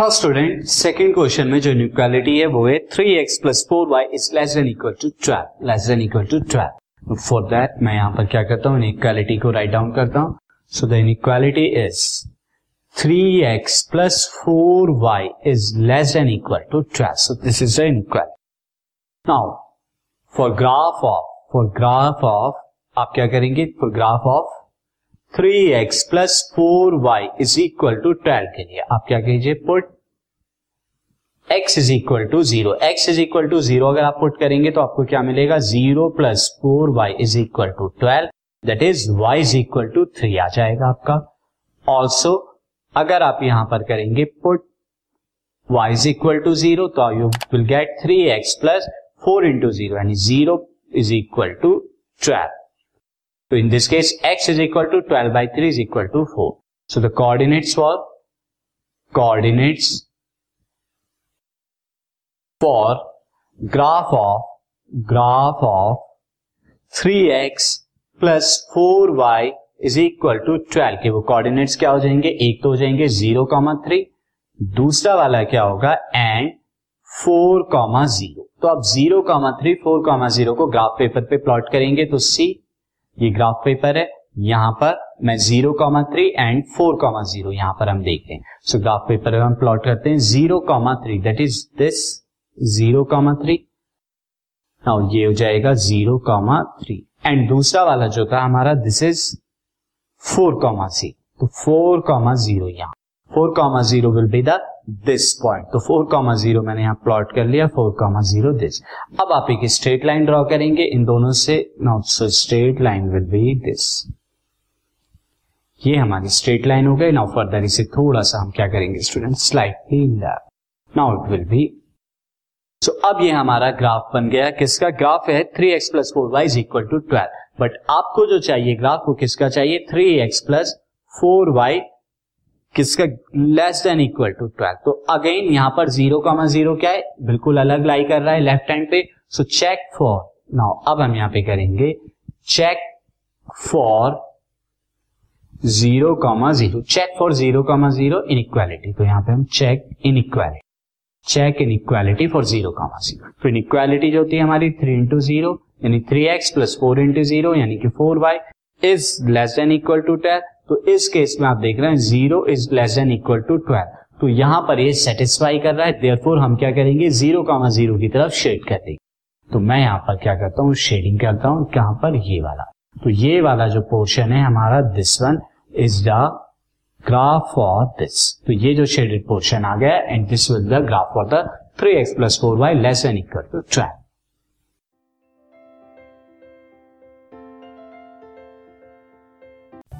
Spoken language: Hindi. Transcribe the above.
फ़र्स्ट स्टूडेंट सेकेंड क्वेश्चन में जो इनइक्वालिटी है, वो है three x plus four y is less than equal to twelve less than equal to twelve for that मैं यहाँ पर क्या करता हूँ इनइक्वालिटी को राइट डाउन करता हूँ। So the inequality is three x plus four y is less than equal to twelve so this is the inequality now for graph of for graph of आप क्या करेंगे? For graph of three x plus four y is equal to twelve के लिए आप क्या कीजिए? Put x is equal to zero x is equal to zero अगर आप पुट करेंगे तो आपको क्या मिलेगा? Zero plus four y is equal to twelve that is y is equal to three आ जाएगा आपका. ऑल्सो अगर आप यहाँ पर करेंगे put y is equal to zero तो you will get three x plus four into zero zero is equal to twelve So in this case, x is equal to 12 by 3 is equal to 4. So the coordinates for coordinates for graph of graph of 3x plus 4y is equal to twelve के वो कोऑर्डिनेट्स क्या हो जाएँगे? एक तो हो जाएँगे ज़ीरो कॉमा थ्री दूसरा वाला क्या होगा? एंड फोर कॉमा ज़ीरो तो अब zero comma three four comma zero को ग्राफ पेपर पे प्लॉट करेंगे तो सी ये ग्राफ पेपर है। यहाँ पर मैं zero comma three and four comma zero यहाँ पर हम देखते हैं। सो ग्राफ पेपर हम प्लॉट करते हैं zero comma three that is this zero comma three now ये हो जाएगा ज़ीरो कॉमा थ्री एंड दूसरा वाला जो था हमारा दिस इज़ फोर कॉमा सी तो फोर कॉमा ज़ीरो यहाँ। Four comma zero will be the this point तो फोर कॉमा ज़ीरो मैंने यहाँ प्लॉट कर लिया फोर कॉमा ज़ीरो दिस अब आप एक स्ट्रेट लाइन ड्रॉ करेंगे, इन दोनों से not so straight line will be this ये हमारी स्ट्रेट लाइन हो गई नाउ फर्दर इसे थोड़ा सा हम क्या करेंगे student slightly now it will be so अब ये हमारा ग्राफ बन गया, किसका ग्राफ है? Three x plus four y is equal to twelve but आपको जो चाहिए ग्राफ वो किसका चाहिए? Three x plus four y किसका less than equal to twelve तो अगेन यहाँ पर ज़ीरो कॉमा ज़ीरो क्या है? बिल्कुल अलग लाई कर रहा है लेफ़्ट हैंड पे। सो चेक फॉर नाउ अब हम यहाँ पे करेंगे। Check for zero comma zero check for zero comma zero inequality तो यहाँ पे हम check inequality check inequality for zero comma zero तो इन इक्वालिटी जो होती है हमारी थ्री इंटू ज़ीरो यानी three x plus four into zero यानी कि four y is less than equal to twelve तो इस केस में आप देख रहे हैं zero is less than equal to twelve तो यहाँ पर ये सेटिस्फाई कर रहा है देयरफॉर हम क्या करेंगे? ज़ीरो कामा ज़ीरो की तरफ़ शेड कर देंगे। तो मैं यहाँ पर क्या करता हूँ? शेडिंग करता हूँ कहाँ पर ये वाला। तो ये वाला जो पोर्शन है हमारा this one is the graph for this तो ये जो शेडेड पोर्शन आ गया and this will the graph for the three x plus four y less than equal to twelve